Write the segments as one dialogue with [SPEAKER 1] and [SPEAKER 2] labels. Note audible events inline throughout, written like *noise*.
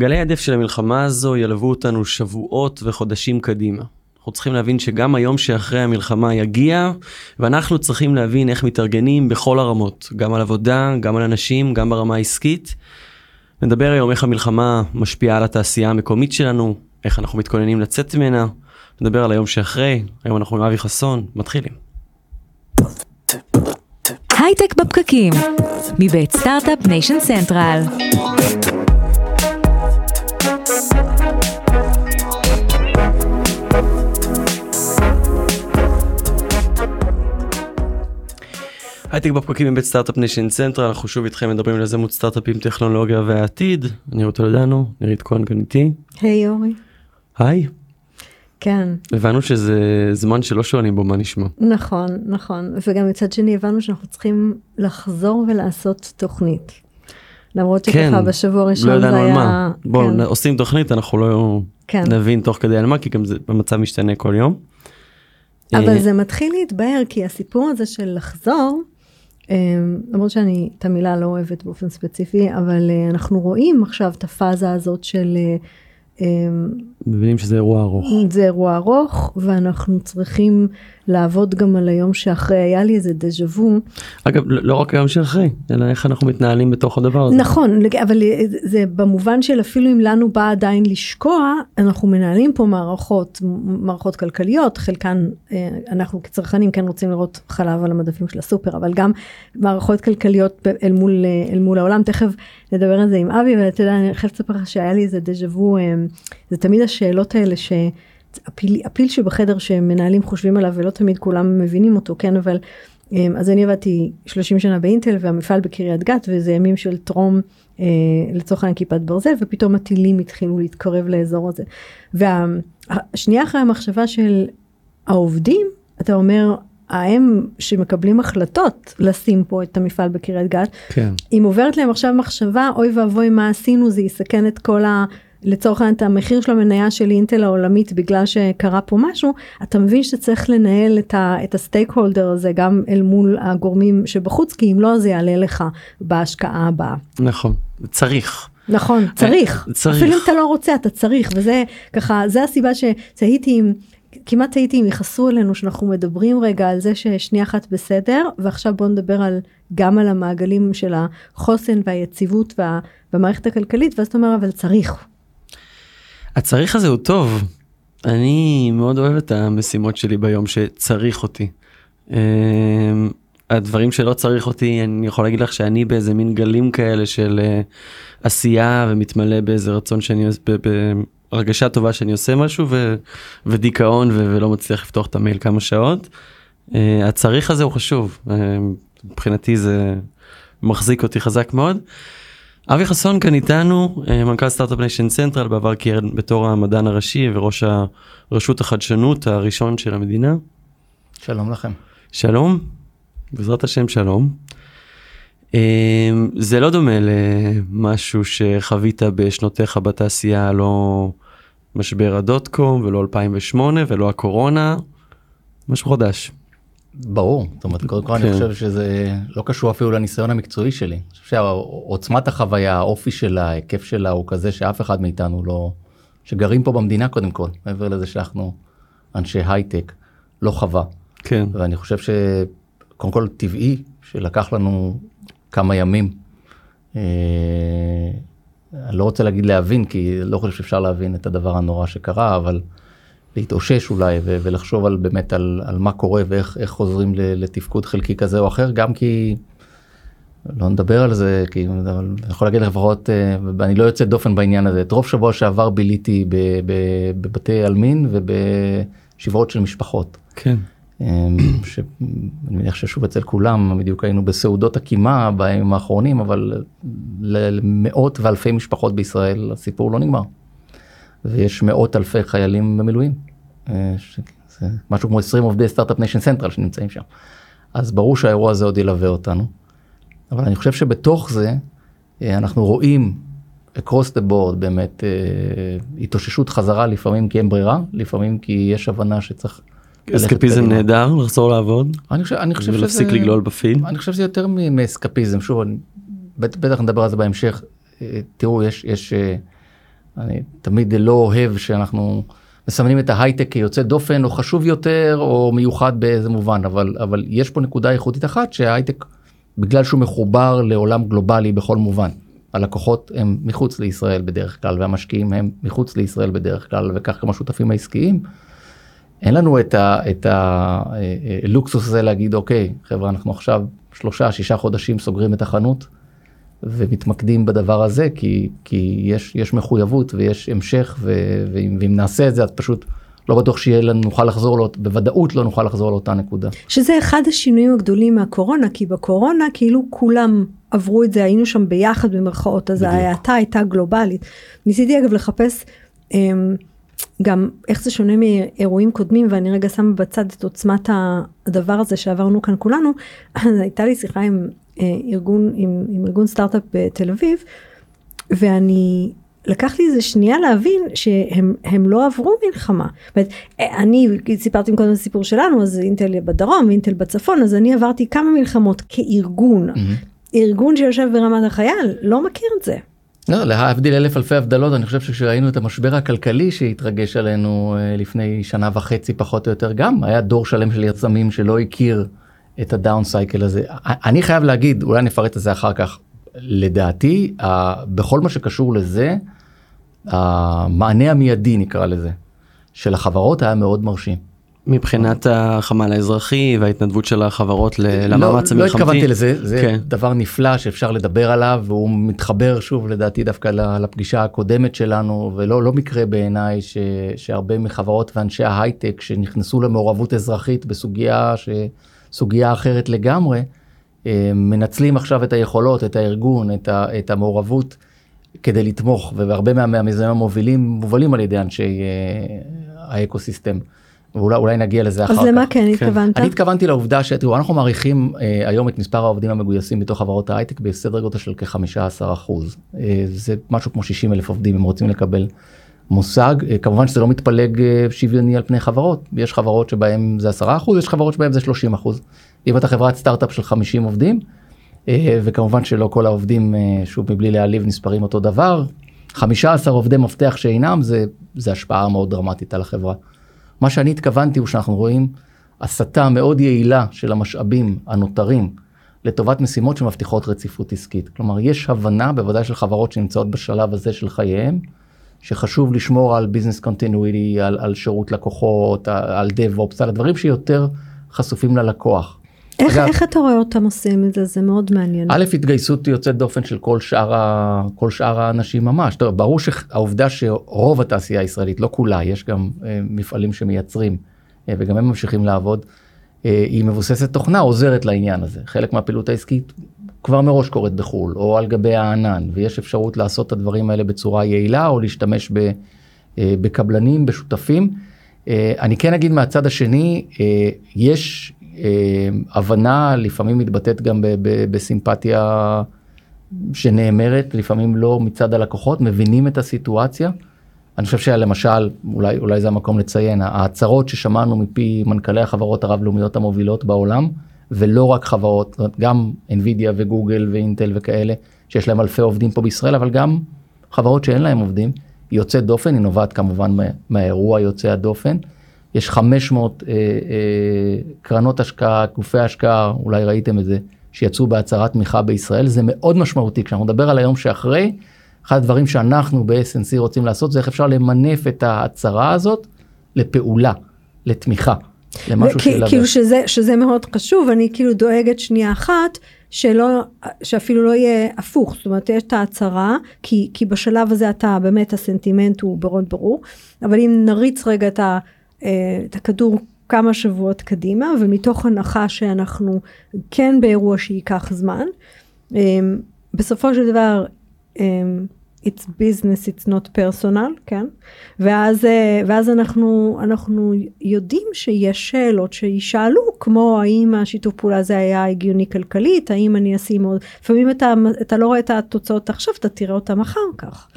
[SPEAKER 1] גלי הדף של המלחמה הזו ילוו אותנו שבועות וחודשים קדימה. אנחנו צריכים להבין שגם היום שאחרי המלחמה יגיע, ואנחנו צריכים להבין איך מתארגנים בכל הרמות, גם על עבודה, גם על אנשים, גם ברמה העסקית. נדבר היום איך המלחמה משפיעה על התעשייה המקומית שלנו, איך אנחנו מתכוננים לצאת ממנה, נדבר על היום שאחרי, היום אנחנו עם אבי חסון, מתחילים.
[SPEAKER 2] הייטק בפקקים, מבית Start-Up Nation Central.
[SPEAKER 1] הייטק בפקקים מבית Start-Up Nation Central, אנחנו שוב איתכם מדברים על יזמות סטארט-אפים טכנולוגיה והעתיד. אני רות טולדנו, נירית כהן כאן איתי.
[SPEAKER 3] היי רותי.
[SPEAKER 1] היי.
[SPEAKER 3] כן.
[SPEAKER 1] הבנו שזה זמן שלא שואלים בו מה נשמע.
[SPEAKER 3] נכון, נכון. וגם מצד שני הבנו שאנחנו צריכים לחזור ולעשות תוכנית. למרות שככה
[SPEAKER 1] כן,
[SPEAKER 3] בשבוע
[SPEAKER 1] לא
[SPEAKER 3] הראשון
[SPEAKER 1] ידענו
[SPEAKER 3] זה היה...
[SPEAKER 1] מה. בואו
[SPEAKER 3] כן.
[SPEAKER 1] עושים תוכנית אנחנו לא
[SPEAKER 3] כן.
[SPEAKER 1] נבין תוך כדי על מה כי גם זה המצב משתנה כל יום.
[SPEAKER 3] אבל
[SPEAKER 1] אה,
[SPEAKER 3] זה מתחיל להתבהר כי הסיפור הזה של לחזור, למרות שאני את המילה לא אוהבת באופן ספציפי, אבל אה, אנחנו רואים עכשיו את הפאזה הזאת של אה, אה,
[SPEAKER 1] מבינים שזה אירוע ארוך.
[SPEAKER 3] זה אירוע ארוך ואנחנו צריכים לעבוד גם על היום שאחרי, היה לי איזה דז'ה וו.
[SPEAKER 1] אגב לא לא רק היום שאחרי אלא איך אנחנו מתנהלים בתוך הדבר הזה.
[SPEAKER 3] נכון, אבל אה, זה במובן של אפילו אם לנו בא עדיין לשקוע, אנחנו מנהלים פה מערכות, מערכות כלכליות, חלקן אה, אנחנו כצרכנים כן רוצים לראות חלב על המדפים של הסופר, אבל גם מערכות כלכליות אל מול, אה, אל מול העולם, תכף נדבר על זה עם אבי, ואתה יודע, אני חייבת לספר לך שהיה לי איזה דז'ה וו, זה תמיד השאלות האלה ש... הפיל, הפיל שבחדר שמנהלים חושבים עליו ולא תמיד כולם מבינים אותו, כן, אבל אמ, אז אני עבדתי 30 שנה באינטל והמפעל בקריית גת וזה ימים של טרום אה, לצורך העניין כיפת ברזל ופתאום הטילים התחילו להתקרב לאזור הזה. והשנייה אחרי המחשבה של העובדים אתה אומר הם שמקבלים החלטות לשים פה את המפעל בקריית גת
[SPEAKER 1] כן.
[SPEAKER 3] אם עוברת להם עכשיו מחשבה אוי ואבוי מה עשינו זה יסכן את כל ה... לצורך העניין את המחיר של המניה של אינטל העולמית בגלל שקרה פה משהו אתה מבין שאתה צריך לנהל את, ה, את הסטייק הולדר הזה גם אל מול הגורמים שבחוץ כי אם לא זה יעלה לך בהשקעה הבאה.
[SPEAKER 1] נכון צריך.
[SPEAKER 3] נכון צריך.
[SPEAKER 1] צריך.
[SPEAKER 3] אפילו אם אתה לא רוצה אתה צריך וזה ככה זה הסיבה שתהיתי אם כמעט תהיתי אם יכעסו אלינו שאנחנו מדברים רגע על זה ששנייה אחת בסדר ועכשיו בוא נדבר על גם על המעגלים של החוסן והיציבות וה, במערכת הכלכלית ואז אתה אומר אבל צריך.
[SPEAKER 1] הצריך הזה הוא טוב. אני מאוד אוהב את המשימות שלי ביום שצריך אותי. אמ, הדברים שלא צריך אותי אני יכול להגיד לך שאני באיזה מין גלים כאלה של אה, עשייה ומתמלא באיזה רצון שאני עוש- ב- בהרגשה טובה שאני עושה משהו ו, ודיכאון ו, ולא מצליח לפתוח את המייל כמה שעות. אה, הצריך הזה הוא חשוב אה, מבחינתי זה מחזיק אותי חזק מאוד. אבי חסון כאן איתנו, אה, מנכ"ל Start-Up Nation Central, בעבר כיהן בתור המדען הראשי וראש הרשות החדשנות הראשון של המדינה.
[SPEAKER 4] שלום לכם.
[SPEAKER 1] שלום, בעזרת השם שלום. אה, זה לא דומה למשהו שחווית בשנותיך בתעשייה, לא משבר הדוט קום ולא 2008 ולא הקורונה, משהו חדש.
[SPEAKER 4] ברור, זאת אומרת, קודם כל
[SPEAKER 1] כן.
[SPEAKER 4] אני חושב שזה לא קשור אפילו לניסיון המקצועי שלי. אני חושב שעוצמת החוויה, האופי שלה, ההיקף שלה הוא כזה שאף אחד מאיתנו לא, שגרים פה במדינה קודם כל, מעבר לזה שאנחנו אנשי הייטק, לא חווה.
[SPEAKER 1] כן,
[SPEAKER 4] ואני חושב שקודם כל טבעי שלקח לנו כמה ימים. אה, אני לא רוצה להגיד להבין כי לא חושב שאפשר להבין את הדבר הנורא שקרה אבל להתאושש אולי ו- ולחשוב על באמת על, על מה קורה ואיך איך חוזרים ל- לתפקוד חלקי כזה או אחר גם כי לא נדבר על זה כי אני יכול להגיד לפחות אה, ואני לא יוצא דופן בעניין הזה את רוב שבוע שעבר ביליתי בבתי עלמין ובשבעות של משפחות.
[SPEAKER 1] כן.
[SPEAKER 4] אמ, שאני מניח ששוב אצל כולם בדיוק היינו בסעודות הקימה בימים האחרונים אבל למאות ואלפי משפחות בישראל הסיפור לא נגמר. ויש מאות אלפי חיילים במילואים. אה, ש- משהו כמו 20 עובדי Start-Up Nation Central שנמצאים שם. אז ברור שהאירוע הזה עוד ילווה אותנו. אבל אני חושב שבתוך זה אה, אנחנו רואים across the board באמת אה, התאוששות חזרה לפעמים כי אין ברירה לפעמים כי יש הבנה שצריך.
[SPEAKER 1] אסקפיזם. נהדר, לחזור לעבוד
[SPEAKER 4] אני חושב, אני חושב
[SPEAKER 1] ולהפסיק
[SPEAKER 4] שזה,
[SPEAKER 1] לגלול בפיד.
[SPEAKER 4] אני חושב שזה יותר מאסקפיזם, שוב, אני, בט- בטח נדבר על זה בהמשך. תראו, יש, יש, אני תמיד לא אוהב שאנחנו מסמנים את ההייטק כיוצא דופן או חשוב יותר או מיוחד באיזה מובן, אבל, אבל יש פה נקודה איכותית אחת שההייטק, בגלל שהוא מחובר לעולם גלובלי בכל מובן. הלקוחות הם מחוץ לישראל בדרך כלל והמשקיעים הם מחוץ לישראל בדרך כלל וכך גם השותפים העסקיים. אין לנו את, את הלוקסוס הזה להגיד אוקיי חברה אנחנו עכשיו שלושה שישה חודשים סוגרים את החנות ומתמקדים בדבר הזה כי, כי יש, יש מחויבות ויש המשך ו, ואם, ואם נעשה את זה אז פשוט לא בטוח שיהיה לנו נוכל לחזור לו בוודאות לא נוכל לחזור לאותה נקודה.
[SPEAKER 3] שזה אחד השינויים הגדולים מהקורונה כי בקורונה כאילו כולם עברו את זה היינו שם ביחד במרכאות אז ההאטה הייתה גלובלית. ניסיתי אגב לחפש. אמ, גם איך זה שונה מאירועים קודמים ואני רגע שמה בצד את עוצמת הדבר הזה שעברנו כאן כולנו אז *laughs* הייתה לי שיחה עם ארגון עם, עם ארגון סטארט-אפ בתל אביב ואני לקח לי איזה שנייה להבין שהם לא עברו מלחמה. אומרת, אני סיפרתי קודם את הסיפור שלנו אז אינטל בדרום ואינטל בצפון אז אני עברתי כמה מלחמות כארגון. Mm-hmm. ארגון שיושב ברמת החייל לא מכיר את זה.
[SPEAKER 4] לא, להבדיל אלף אלפי הבדלות, אני חושב שכשראינו את המשבר הכלכלי שהתרגש עלינו אה, לפני שנה וחצי פחות או יותר, גם היה דור שלם של יזמים שלא הכיר את הדאון סייקל הזה. אני חייב להגיד, אולי נפרט את זה אחר כך, לדעתי, בכל מה שקשור לזה, המענה המיידי נקרא לזה, של החברות היה מאוד מרשים.
[SPEAKER 1] מבחינת החמ"ל האזרחי וההתנדבות של החברות למאמץ
[SPEAKER 4] לא,
[SPEAKER 1] המלחמתי.
[SPEAKER 4] לא התכוונתי לזה, זה כן. דבר נפלא שאפשר לדבר עליו והוא מתחבר שוב לדעתי דווקא לפגישה הקודמת שלנו ולא לא מקרה בעיניי ש, שהרבה מחברות ואנשי ההייטק שנכנסו למעורבות אזרחית בסוגיה שסוגיה אחרת לגמרי אה, מנצלים עכשיו את היכולות את הארגון את, ה, את המעורבות כדי לתמוך והרבה מהמיזמים המובילים מובלים על ידי אנשי אה, האקוסיסטם. ואולי נגיע לזה אחר כך.
[SPEAKER 3] אז למה כן התכוונת?
[SPEAKER 4] אני התכוונתי לעובדה שתראו אנחנו מעריכים אה, היום את מספר העובדים המגויסים בתוך חברות ההייטק בסדר גודל של כ-15 אחוז. אה, זה משהו כמו 60 אלף עובדים אם רוצים לקבל מושג אה, כמובן שזה לא מתפלג אה, שוויוני על פני חברות יש חברות שבהם זה 10 אחוז יש חברות שבהם זה 30 אחוז. אם אתה חברת סטארט-אפ של 50 עובדים אה, וכמובן שלא כל העובדים שוב מבלי להעליב נספרים אותו דבר 15 עובדי מפתח שאינם זה זה השפעה מאוד דרמטית על החברה. מה שאני התכוונתי הוא שאנחנו רואים הסטה מאוד יעילה של המשאבים הנותרים לטובת משימות שמבטיחות רציפות עסקית. כלומר, יש הבנה, בוודאי של חברות שנמצאות בשלב הזה של חייהם, שחשוב לשמור על ביזנס קונטינואיטי, על, על שירות לקוחות, על DevOps, על הדברים שיותר חשופים ללקוח.
[SPEAKER 3] איך, אגב, איך אתה רואה אותם עושים את זה? זה מאוד מעניין.
[SPEAKER 4] א', התגייסות יוצאת דופן של כל שאר, ה, כל שאר האנשים ממש. טוב, ברור שהעובדה שרוב התעשייה הישראלית, לא כולה, יש גם אה, מפעלים שמייצרים אה, וגם הם ממשיכים לעבוד, אה, היא מבוססת תוכנה, עוזרת לעניין הזה. חלק מהפעילות העסקית כבר מראש קורית בחו"ל, או על גבי הענן, ויש אפשרות לעשות את הדברים האלה בצורה יעילה, או להשתמש ב, אה, בקבלנים, בשותפים. אה, אני כן אגיד מהצד השני, אה, יש הבנה לפעמים מתבטאת גם בסימפתיה שנאמרת, לפעמים לא מצד הלקוחות, מבינים את הסיטואציה. אני חושב שלמשל, אולי, אולי זה המקום לציין, ההצהרות ששמענו מפי מנכ"לי החברות הרב-לאומיות המובילות בעולם, ולא רק חברות, גם NVIDIA וגוגל ואינטל וכאלה, שיש להם אלפי עובדים פה בישראל, אבל גם חברות שאין להם עובדים, היא יוצאת דופן, היא נובעת כמובן מהאירוע יוצא הדופן. יש 500 אה, אה, קרנות השקעה, גופי השקעה, אולי ראיתם את זה, שיצאו בהצהרת תמיכה בישראל, זה מאוד משמעותי. כשאנחנו נדבר על היום שאחרי, אחד הדברים שאנחנו ב-SNC רוצים לעשות זה איך אפשר למנף את ההצהרה הזאת לפעולה, לתמיכה. למשהו.
[SPEAKER 3] כאילו שזה, שזה מאוד חשוב, אני כאילו דואגת שנייה אחת, שלא, שאפילו לא יהיה הפוך, זאת אומרת יש את ההצהרה, כי, כי בשלב הזה אתה באמת הסנטימנט הוא מאוד ברור, אבל אם נריץ רגע את ה... אה, את הכדור כמה שבועות קדימה, ומתוך הנחה שאנחנו כן באירוע שייקח זמן. אה, בסופו של דבר, אה, it's business, it's not personal, כן? ואז, ואז אנחנו, אנחנו יודעים שיש שאלות שישאלו, כמו האם השיתוף פעולה הזה היה הגיוני כלכלית, האם אני אשים עוד, לפעמים אתה, אתה לא רואה את התוצאות עכשיו, אתה תראה אותם אחר כך.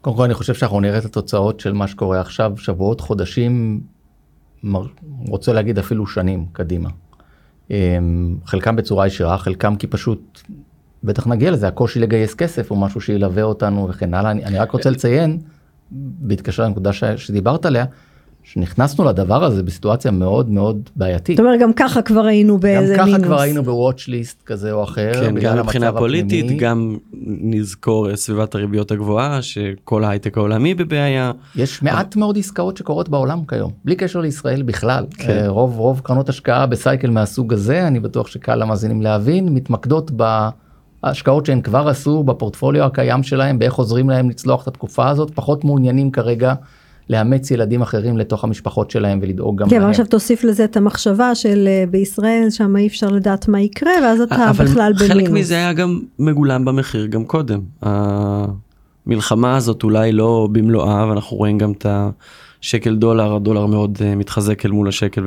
[SPEAKER 4] קודם כל אני חושב שאנחנו נראה את התוצאות של מה שקורה עכשיו שבועות חודשים רוצה להגיד אפילו שנים קדימה. אמ, חלקם בצורה ישירה חלקם כי פשוט בטח נגיע לזה הקושי לגייס כסף הוא משהו שילווה אותנו וכן הלאה אני, אני רק רוצה לציין בהתקשר לנקודה ש- שדיברת עליה, שנכנסנו לדבר הזה בסיטואציה מאוד מאוד בעייתית.
[SPEAKER 3] זאת אומרת, גם ככה כבר היינו
[SPEAKER 4] גם
[SPEAKER 3] באיזה
[SPEAKER 4] ככה
[SPEAKER 3] מינוס.
[SPEAKER 4] כבר היינו בוואץ' ליסט כזה או אחר,
[SPEAKER 1] כן, גם מבחינה פוליטית,
[SPEAKER 4] הפנימי.
[SPEAKER 1] גם נזכור סביבת הריביות הגבוהה, שכל ההייטק העולמי בבעיה.
[SPEAKER 4] יש מעט מאוד עסקאות שקורות בעולם כיום, בלי קשר לישראל בכלל.
[SPEAKER 1] כן.
[SPEAKER 4] אה, רוב רוב קרנות השקעה בסייקל מהסוג הזה, אני בטוח שקל למאזינים להבין, מתמקדות בהשקעות שהן כבר עשו בפורטפוליו הקיים שלהם, באיך עוזרים להם לצלוח את התקופה הזאת, פחות מעוניינים כרגע לאמץ ילדים אחרים לתוך המשפחות שלהם ולדאוג גם
[SPEAKER 3] כן,
[SPEAKER 4] להם.
[SPEAKER 3] ועכשיו תוסיף לזה את המחשבה של אה, בישראל, שם אי אפשר לדעת מה יקרה, ואז אתה
[SPEAKER 1] אבל
[SPEAKER 3] בכלל במינוס.
[SPEAKER 1] חלק מזה היה גם מגולם במחיר גם קודם. המלחמה הזאת אולי לא במלואה, ואנחנו רואים גם את השקל דולר, הדולר מאוד אה, מתחזק אל מול השקל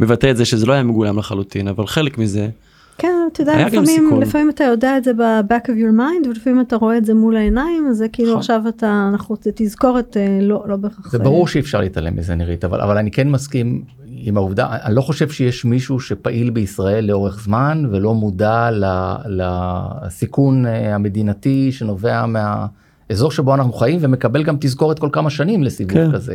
[SPEAKER 1] ומבטא את זה שזה לא היה מגולם לחלוטין, אבל חלק מזה,
[SPEAKER 3] כן, אתה יודע, לפעמים. לפעמים אתה יודע את זה ב-back of your mind, ולפעמים אתה רואה את זה מול העיניים, אז זה כאילו
[SPEAKER 1] נכון.
[SPEAKER 3] עכשיו אתה, אנחנו, זה תזכורת אה, לא, לא בהכרח.
[SPEAKER 4] זה ברור שאי אפשר להתעלם מזה נירית אבל אבל אני כן מסכים עם העובדה אני לא חושב שיש מישהו שפעיל בישראל לאורך זמן ולא מודע ל- לסיכון אה, המדינתי שנובע מהאזור שבו אנחנו חיים ומקבל גם תזכורת כל כמה שנים לסיבוב
[SPEAKER 1] כן.
[SPEAKER 4] כזה.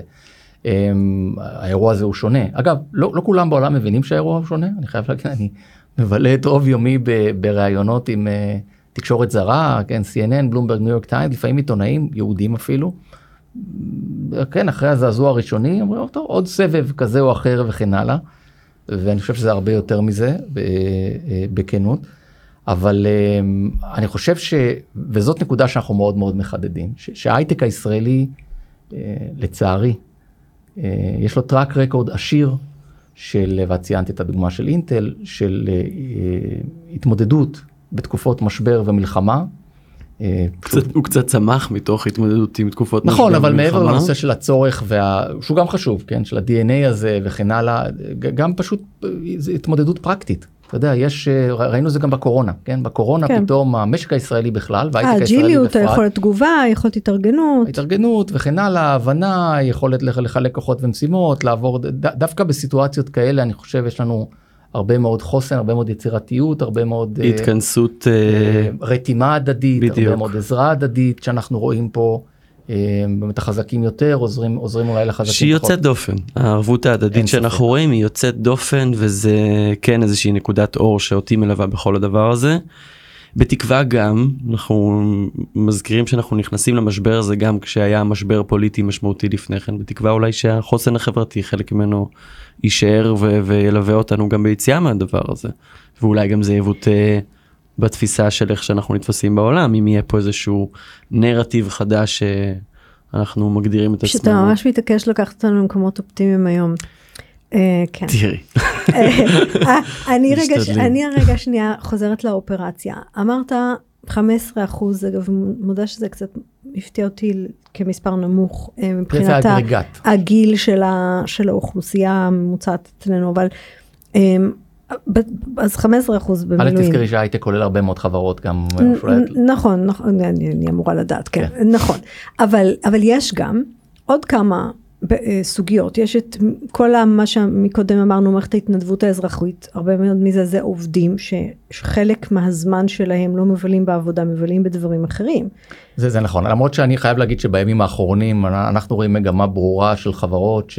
[SPEAKER 4] אמ, האירוע הזה הוא שונה אגב לא, לא כולם בעולם מבינים שהאירוע הוא שונה אני חייב להגיד אני מבלה את רוב יומי בראיונות עם אה, תקשורת זרה כן CNN בלומברג ניו יורק טיימס לפעמים עיתונאים יהודים אפילו. כן אחרי הזעזוע הראשוני אומרים טוב עוד סבב כזה או אחר וכן הלאה. ואני חושב שזה הרבה יותר מזה ב- אה, בכנות. אבל אה, אני חושב ש... וזאת נקודה שאנחנו מאוד מאוד מחדדים, שההייטק הישראלי אה, לצערי אה, יש לו טראק רקורד עשיר של, ואת ציינת את הדוגמה של אינטל, של אה, אה, התמודדות בתקופות משבר ומלחמה. אה,
[SPEAKER 1] קצת, הוא קצת צמח מתוך התמודדות עם תקופות
[SPEAKER 4] נכון אבל מעבר. לנושא של הצורך וה... שהוא גם חשוב כן של ה-DNA הזה וכן הלאה גם פשוט אה, התמודדות פרקטית. אתה יודע יש אה, ראינו זה גם בקורונה כן בקורונה
[SPEAKER 3] כן.
[SPEAKER 4] פתאום המשק הישראלי בכלל וההייטק הישראלי
[SPEAKER 3] האג'יליות,
[SPEAKER 4] בפרט.
[SPEAKER 3] היכולת תגובה, יכולת התארגנות.
[SPEAKER 4] התארגנות וכן הלאה הבנה יכולת לח- לחלק כוחות ומשימות לעבור ד- דווקא בסיטואציות כאלה אני חושב יש לנו הרבה מאוד חוסן הרבה מאוד יצירתיות הרבה מאוד אה,
[SPEAKER 1] התכנסות,
[SPEAKER 4] אה,
[SPEAKER 1] אה,
[SPEAKER 4] רתימה הדדית, הרבה
[SPEAKER 1] בדיוק.
[SPEAKER 4] מאוד עזרה הדדית שאנחנו רואים פה. אה, באמת החזקים יותר עוזרים עוזרים אולי לחזקים
[SPEAKER 1] שהיא
[SPEAKER 4] פחות.
[SPEAKER 1] יוצאת דופן. הערבות ההדדית
[SPEAKER 4] ספק.
[SPEAKER 1] שאנחנו רואים היא יוצאת דופן וזה כן איזושהי נקודת אור שאותי מלווה בכל הדבר הזה. בתקווה גם אנחנו מזכירים שאנחנו נכנסים למשבר הזה גם כשהיה משבר פוליטי משמעותי לפני כן בתקווה אולי שהחוסן החברתי חלק ממנו יישאר ו- וילווה אותנו גם ביציאה מהדבר הזה ואולי גם זה יבוטא בתפיסה של איך שאנחנו נתפסים בעולם אם יהיה פה איזשהו נרטיב חדש שאנחנו מגדירים את
[SPEAKER 3] שאתה
[SPEAKER 1] עצמנו.
[SPEAKER 3] ממש מתעקש לקחת אותנו למקומות אופטימיים היום. אה, כן.
[SPEAKER 1] תראי.
[SPEAKER 3] אה, אני
[SPEAKER 1] משתדלים.
[SPEAKER 3] אני רגע שנייה חוזרת לאופרציה. אמרת 15 אחוז, אגב, מודה שזה קצת הפתיע אותי כמספר נמוך אה, מבחינת. הגיל של, האוכלוסייה הממוצעת אצלנו, אבל אז 15 אחוז
[SPEAKER 4] אל
[SPEAKER 3] במילואים.
[SPEAKER 4] תזכרי שההייטק כולל הרבה מאוד חברות גם.
[SPEAKER 3] נכון, נכון, אני, אמורה לדעת, כן, נכון. אבל, אבל יש גם עוד כמה אה, סוגיות. יש את כל מה שמקודם אמרנו, מערכת ההתנדבות האזרחית, הרבה מאוד מזה זה עובדים שחלק מהזמן שלהם לא מבלים בעבודה, מבלים בדברים אחרים.
[SPEAKER 4] זה זה נכון למרות שאני חייב להגיד שבימים האחרונים אנחנו רואים מגמה ברורה של חברות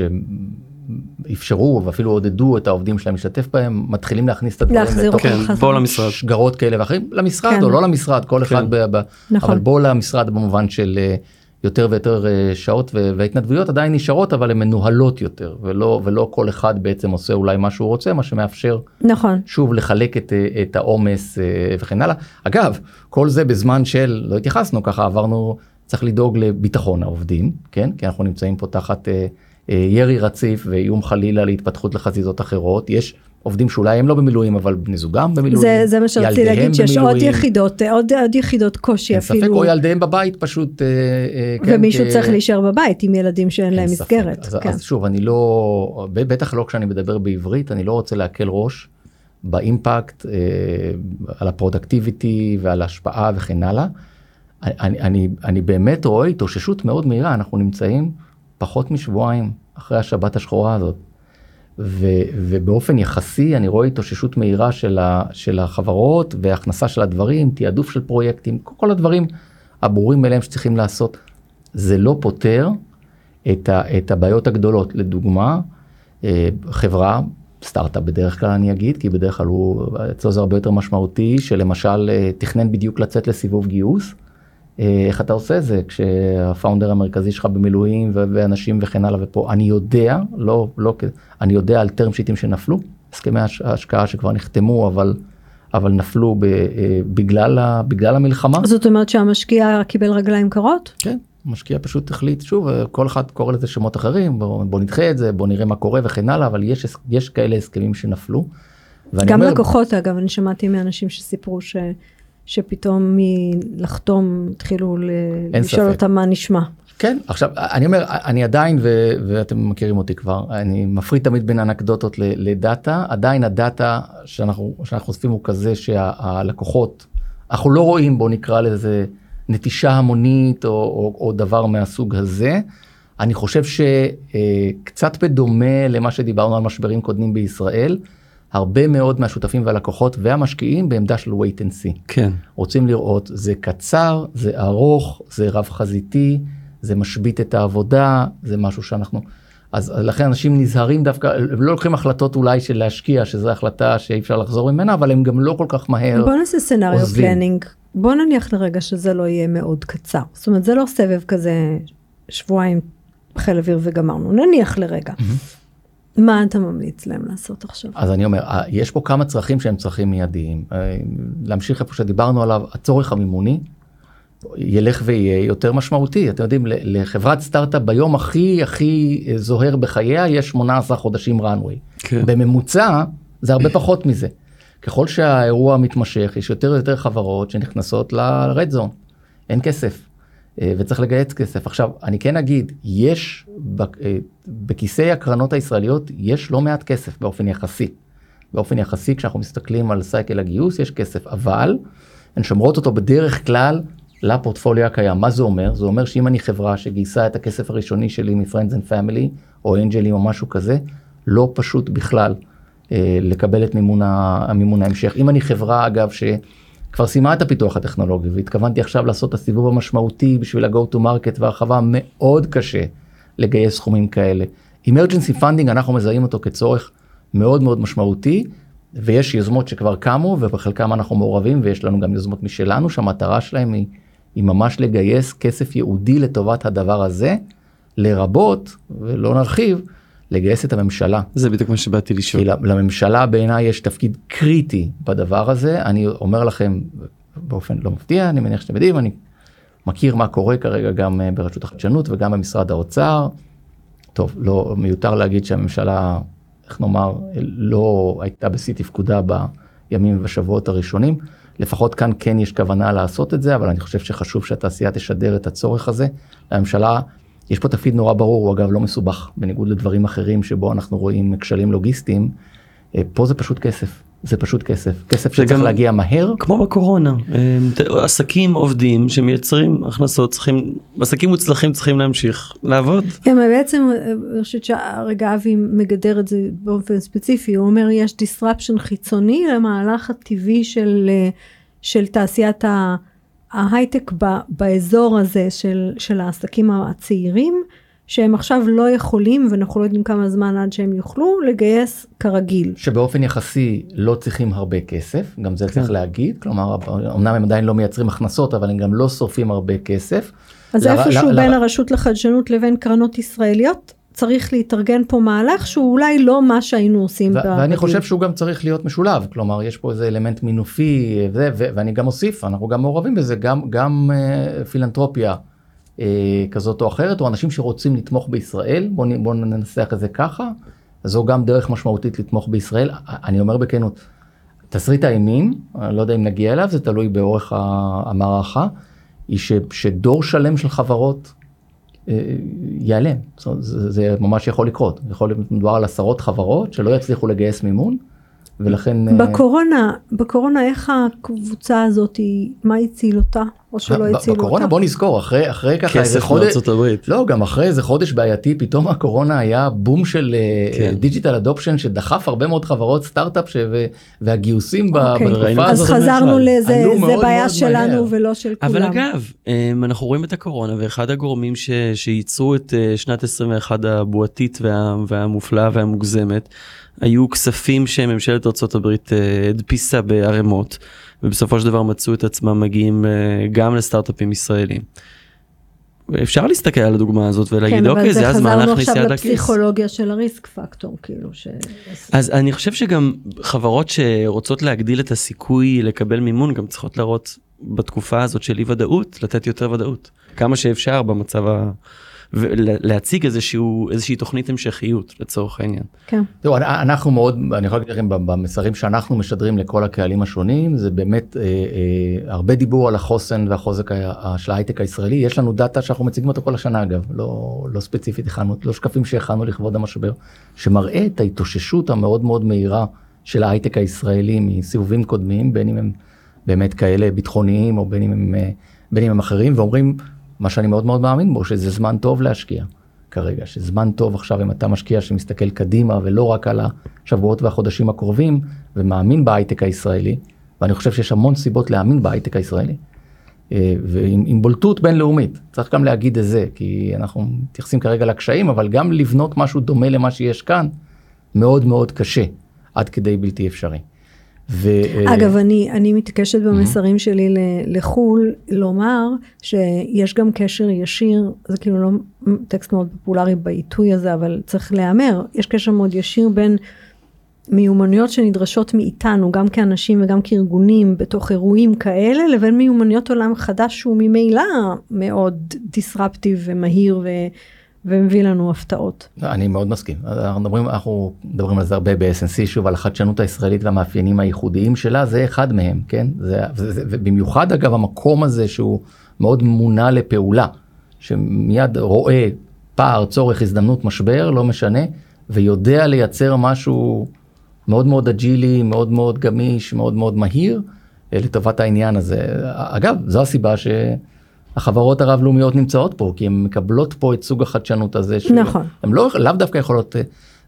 [SPEAKER 4] שאפשרו ואפילו עודדו את העובדים שלהם להשתתף בהם מתחילים להכניס את הדברים
[SPEAKER 3] להחזיר
[SPEAKER 4] לתוך
[SPEAKER 3] אותם
[SPEAKER 1] כן. בוא למשרד.
[SPEAKER 4] שגרות כאלה ואחרים למשרד
[SPEAKER 3] כן.
[SPEAKER 4] או לא למשרד כל אחד
[SPEAKER 1] כן.
[SPEAKER 4] ב, ב,
[SPEAKER 3] נכון.
[SPEAKER 4] אבל בוא למשרד במובן של אה, יותר ויותר אה, שעות ו- וההתנדבויות עדיין נשארות אבל הן מנוהלות יותר ולא ולא כל אחד בעצם עושה אולי מה שהוא רוצה מה שמאפשר
[SPEAKER 3] נכון.
[SPEAKER 4] שוב לחלק את, אה, את העומס וכן הלאה. אגב, כל זה בזמן של, לא התייחסנו ככה, עברנו, צריך לדאוג לביטחון העובדים, כן? כי אנחנו נמצאים פה תחת ירי רציף ואיום חלילה להתפתחות לחזיזות אחרות. יש עובדים שאולי הם לא במילואים, אבל בני זוגם במילואים.
[SPEAKER 3] זה, זה מה שרציתי להגיד, שיש עוד
[SPEAKER 4] במילואים.
[SPEAKER 3] יחידות, עוד, עוד יחידות קושי
[SPEAKER 4] אין ספק,
[SPEAKER 3] אפילו.
[SPEAKER 4] או ילדיהם בבית פשוט. אה, אה, כן,
[SPEAKER 3] ומישהו
[SPEAKER 4] כ-
[SPEAKER 3] צריך להישאר בבית עם ילדים שאין להם
[SPEAKER 4] אין ספק.
[SPEAKER 3] מסגרת.
[SPEAKER 4] אז,
[SPEAKER 3] כן.
[SPEAKER 4] אז שוב אני לא בטח לא כשאני מדבר בעברית אני לא רוצה להקל ראש באימפקט אה, על הפרודקטיביטי ועל ההשפעה וכן הלאה. אני, אני, אני באמת רואה התאוששות מאוד מהירה אנחנו נמצאים פחות משבועיים אחרי השבת השחורה הזאת. ו, ובאופן יחסי אני רואה התאוששות מהירה של, ה, של החברות והכנסה של הדברים תעדוף של פרויקטים כל הדברים הברורים מאליהם שצריכים לעשות. זה לא פותר את, ה, את הבעיות הגדולות. לדוגמה, אה, חברה, סטארט-אפ בדרך כלל אני אגיד, כי בדרך כלל הוא, אצלו זה הרבה יותר משמעותי, שלמשל אה, תכנן בדיוק לצאת לסיבוב גיוס. אה, איך אתה עושה זה כשהפאונדר המרכזי שלך במילואים ואנשים וכן הלאה ופה אני יודע לא לא אני יודע על טרם שיטים שנפלו הסכמי ההשקעה שכבר נחתמו אבל אבל נפלו ב, בגלל, ה, בגלל המלחמה.
[SPEAKER 3] זאת אומרת שהמשקיע קיבל רגליים קרות?
[SPEAKER 4] כן. משקיע פשוט החליט שוב כל אחד קורא לזה שמות אחרים בוא, בוא נדחה את זה בוא נראה מה קורה וכן הלאה אבל יש יש כאלה הסכמים שנפלו.
[SPEAKER 3] גם אומר, לקוחות אגב אני שמעתי מאנשים שסיפרו ש, שפתאום מלחתום התחילו לשאול. אותם מה נשמע.
[SPEAKER 4] כן עכשיו אני אומר אני עדיין ו, ואתם מכירים אותי כבר אני מפריד תמיד בין אנקדוטות לדאטה עדיין הדאטה שאנחנו שאנחנו חושפים הוא כזה שהלקוחות אנחנו לא רואים בו נקרא לזה. נטישה המונית או, או, או דבר מהסוג הזה. אני חושב שקצת בדומה למה שדיברנו על משברים קודמים בישראל, הרבה מאוד מהשותפים והלקוחות והמשקיעים בעמדה של wait and see.
[SPEAKER 1] כן.
[SPEAKER 4] רוצים לראות, זה קצר, זה ארוך, זה רב חזיתי, זה משבית את העבודה, זה משהו שאנחנו... אז לכן אנשים נזהרים דווקא, הם לא לוקחים החלטות אולי של להשקיע, שזו החלטה שאי אפשר לחזור ממנה, אבל הם גם לא כל כך מהר
[SPEAKER 3] בוא נעשה scenario planning. בוא נניח לרגע שזה לא יהיה מאוד קצר. זאת אומרת, זה לא סבב כזה שבועיים חיל אוויר וגמרנו. נניח לרגע. Mm-hmm. מה אתה ממליץ להם לעשות עכשיו?
[SPEAKER 4] אז אני אומר, אה, יש פה כמה צרכים שהם צרכים מיידיים. אה, להמשיך איפה שדיברנו עליו, הצורך המימוני ילך ויהיה יותר משמעותי. אתם יודעים, לחברת סטארט-אפ ביום הכי הכי זוהר בחייה יש 18 חודשים runway. כן. בממוצע זה הרבה פחות מזה. ככל שהאירוע מתמשך, יש יותר ויותר חברות שנכנסות ל-red zone. אין כסף, אה, וצריך לגייס כסף. עכשיו, אני כן אגיד, יש אה, בכיסי הקרנות הישראליות, יש לא מעט כסף באופן יחסי. באופן יחסי, כשאנחנו מסתכלים על סייקל הגיוס, יש כסף, אבל הן שומרות אותו בדרך כלל לפורטפוליו הקיים. מה זה אומר? זה אומר שאם אני חברה שגייסה את הכסף הראשוני שלי מ-Friends and Family, או אנג'לים או משהו כזה, לא פשוט בכלל אה, לקבל את מימון, המימון ההמשך. אם אני חברה אגב שכבר סיימה את הפיתוח הטכנולוגי והתכוונתי עכשיו לעשות את הסיבוב המשמעותי בשביל ה-go to market והרחבה מאוד קשה לגייס סכומים כאלה. emergency funding אנחנו מזהים אותו כצורך מאוד מאוד משמעותי ויש יוזמות שכבר קמו ובחלקם אנחנו מעורבים ויש לנו גם יוזמות משלנו שהמטרה שלהם היא, היא ממש לגייס כסף ייעודי לטובת הדבר הזה לרבות ולא נרחיב לגייס את הממשלה.
[SPEAKER 1] זה בדיוק מה שבאתי לשאול.
[SPEAKER 4] כי לממשלה בעיניי יש תפקיד קריטי בדבר הזה. אני אומר לכם באופן לא מפתיע, אני מניח שאתם יודעים, אני מכיר מה קורה כרגע גם אה, ברשות החדשנות וגם במשרד האוצר. טוב, לא מיותר להגיד שהממשלה, איך נאמר, לא הייתה בשיא תפקודה בימים ובשבועות הראשונים. לפחות כאן כן יש כוונה לעשות את זה, אבל אני חושב שחשוב שהתעשייה תשדר את הצורך הזה. הממשלה יש פה תפקיד נורא ברור, הוא אגב לא מסובך, בניגוד לדברים אחרים שבו אנחנו רואים כשלים לוגיסטיים, אה, פה זה פשוט כסף. זה פשוט כסף, כסף שצריך גם, להגיע מהר.
[SPEAKER 1] כמו בקורונה, אה, עסקים עובדים שמייצרים הכנסות צריכים, עסקים מוצלחים צריכים להמשיך לעבוד.
[SPEAKER 3] כן, בעצם אה, אני חושבת שהרגע אבי מגדר את זה באופן ספציפי, הוא אומר יש disruption חיצוני למהלך הטבעי של, של תעשיית ה... ההייטק ב, באזור הזה של, של העסקים הצעירים, שהם עכשיו לא יכולים, ואנחנו לא יודעים כמה זמן עד שהם יוכלו, לגייס כרגיל.
[SPEAKER 4] שבאופן יחסי לא צריכים הרבה כסף, גם זה כן. צריך להגיד, כלומר, אמנם הם עדיין לא מייצרים הכנסות, אבל הם גם לא שורפים הרבה כסף.
[SPEAKER 3] אז ל- איפשהו ל- בין ל- הרשות לחדשנות לבין קרנות ישראליות, צריך להתארגן פה מהלך שהוא אולי לא מה שהיינו עושים.
[SPEAKER 4] ואני חושב שהוא גם צריך להיות משולב, כלומר יש פה איזה אלמנט מינופי, ו- ו- ואני גם אוסיף, אנחנו גם מעורבים בזה, גם, גם uh, פילנטרופיה uh, כזאת או אחרת, או אנשים שרוצים לתמוך בישראל, בואו בוא ננסח את זה ככה, זו גם דרך משמעותית לתמוך בישראל. אני אומר בכנות, תסריט האימים, אני לא יודע אם נגיע אליו, זה תלוי באורך המערכה, היא ש- שדור שלם של חברות ייעלם. אומרת, זה, זה ממש יכול לקרות. יכול להיות מדובר על עשרות חברות שלא יצליחו לגייס מימון, ולכן...
[SPEAKER 3] אה, בקורונה, בקורונה איך הקבוצה הזאת, מה הציל אותה? או שלא הצילו
[SPEAKER 4] בקורונה
[SPEAKER 3] אותה.
[SPEAKER 4] בוא נזכור אחרי אחרי ככה איזה
[SPEAKER 1] כסף
[SPEAKER 4] חודש
[SPEAKER 1] מארצות הברית.
[SPEAKER 4] לא גם אחרי איזה חודש בעייתי פתאום הקורונה היה בום של
[SPEAKER 1] כן.
[SPEAKER 4] digital adoption שדחף הרבה מאוד חברות סטארט-אפ ש- והגיוסים
[SPEAKER 3] אוקיי.
[SPEAKER 4] בתקופה
[SPEAKER 1] את
[SPEAKER 3] אז
[SPEAKER 4] הזאת.
[SPEAKER 1] זה
[SPEAKER 3] חזרנו. לזה, זה
[SPEAKER 4] מאוד
[SPEAKER 3] בעיה
[SPEAKER 4] מאוד
[SPEAKER 3] שלנו. ולא של כולם.
[SPEAKER 1] אבל אגב, אנחנו רואים את הקורונה ואחד הגורמים ש, שייצרו את אה, שנת 21 הבועתית וה, והמופלאה והמוגזמת היו כספים שממשלת ארה"ב הדפיסה בערימות ובסופו של דבר מצאו את עצמם מגיעים אה, גם לסטארט-אפים ישראלים. אפשר להסתכל על הדוגמה הזאת ולהגיד
[SPEAKER 3] כן,
[SPEAKER 1] אוקיי
[SPEAKER 3] אבל
[SPEAKER 1] זה
[SPEAKER 3] זה
[SPEAKER 1] הזמן
[SPEAKER 3] חזרנו
[SPEAKER 1] להכניס
[SPEAKER 3] עכשיו
[SPEAKER 1] יד לכיס.
[SPEAKER 3] לפסיכולוגיה של הריסק פקטור, כאילו ש...
[SPEAKER 1] אז אני חושב שגם חברות שרוצות להגדיל את הסיכוי לקבל מימון גם צריכות להראות בתקופה הזאת של אי ודאות לתת יותר ודאות כמה שאפשר במצב ה... ולהציג איזשהו איזושהי תוכנית המשכיות לצורך העניין.
[SPEAKER 3] כן.
[SPEAKER 4] תראו, אנחנו מאוד, אני יכול להגיד לכם במסרים שאנחנו משדרים לכל הקהלים השונים, זה באמת אה, אה, הרבה דיבור על החוסן והחוזק ה- של ההייטק הישראלי. יש לנו דאטה שאנחנו מציגים אותו כל השנה אגב, לא, לא ספציפית הכנו, לא שקפים שהכנו לכבוד המשבר, שמראה את ההתאוששות המאוד מאוד מהירה של ההייטק הישראלי מסיבובים קודמים, בין אם הם באמת כאלה ביטחוניים או בין אם הם, אה, בין אם הם אחרים, ואומרים, מה שאני מאוד מאוד מאמין בו, שזה זמן טוב להשקיע. כרגע, שזמן טוב עכשיו אם אתה משקיע שמסתכל קדימה ולא רק על השבועות והחודשים הקרובים ומאמין בהייטק הישראלי, ואני חושב שיש המון סיבות להאמין בהייטק הישראלי. אה, ועם עם בולטות בינלאומית, צריך גם להגיד את זה, כי אנחנו מתייחסים כרגע לקשיים, אבל גם לבנות משהו דומה למה שיש כאן, מאוד מאוד קשה, עד כדי בלתי אפשרי. ו,
[SPEAKER 3] אגב, אני, אני מתעקשת במסרים שלי לחו"ל לומר שיש גם קשר ישיר, זה כאילו לא טקסט מאוד פופולרי בעיתוי הזה, אבל צריך להיאמר, יש קשר מאוד ישיר בין מיומנויות שנדרשות מאיתנו, גם כאנשים וגם כארגונים בתוך אירועים כאלה, לבין מיומנויות עולם חדש שהוא ממילא מאוד דיסרפטיב ומהיר ו... ומביא לנו הפתעות.
[SPEAKER 4] אני מאוד מסכים. אנחנו מדברים, אנחנו מדברים על זה הרבה ב-SNC, שוב, על החדשנות הישראלית והמאפיינים הייחודיים שלה, זה אחד מהם, כן? זה, זה, זה, ובמיוחד אגב המקום הזה שהוא מאוד מונע לפעולה, שמיד רואה פער, צורך, הזדמנות, משבר, לא משנה, ויודע לייצר משהו מאוד מאוד אג'ילי, מאוד מאוד גמיש, מאוד מאוד מהיר, אה, לטובת העניין הזה. אגב, זו הסיבה ש... החברות הרב-לאומיות נמצאות פה, כי הן מקבלות פה את סוג החדשנות הזה. של-
[SPEAKER 3] נכון.
[SPEAKER 4] הן לא, לאו דווקא יכולות,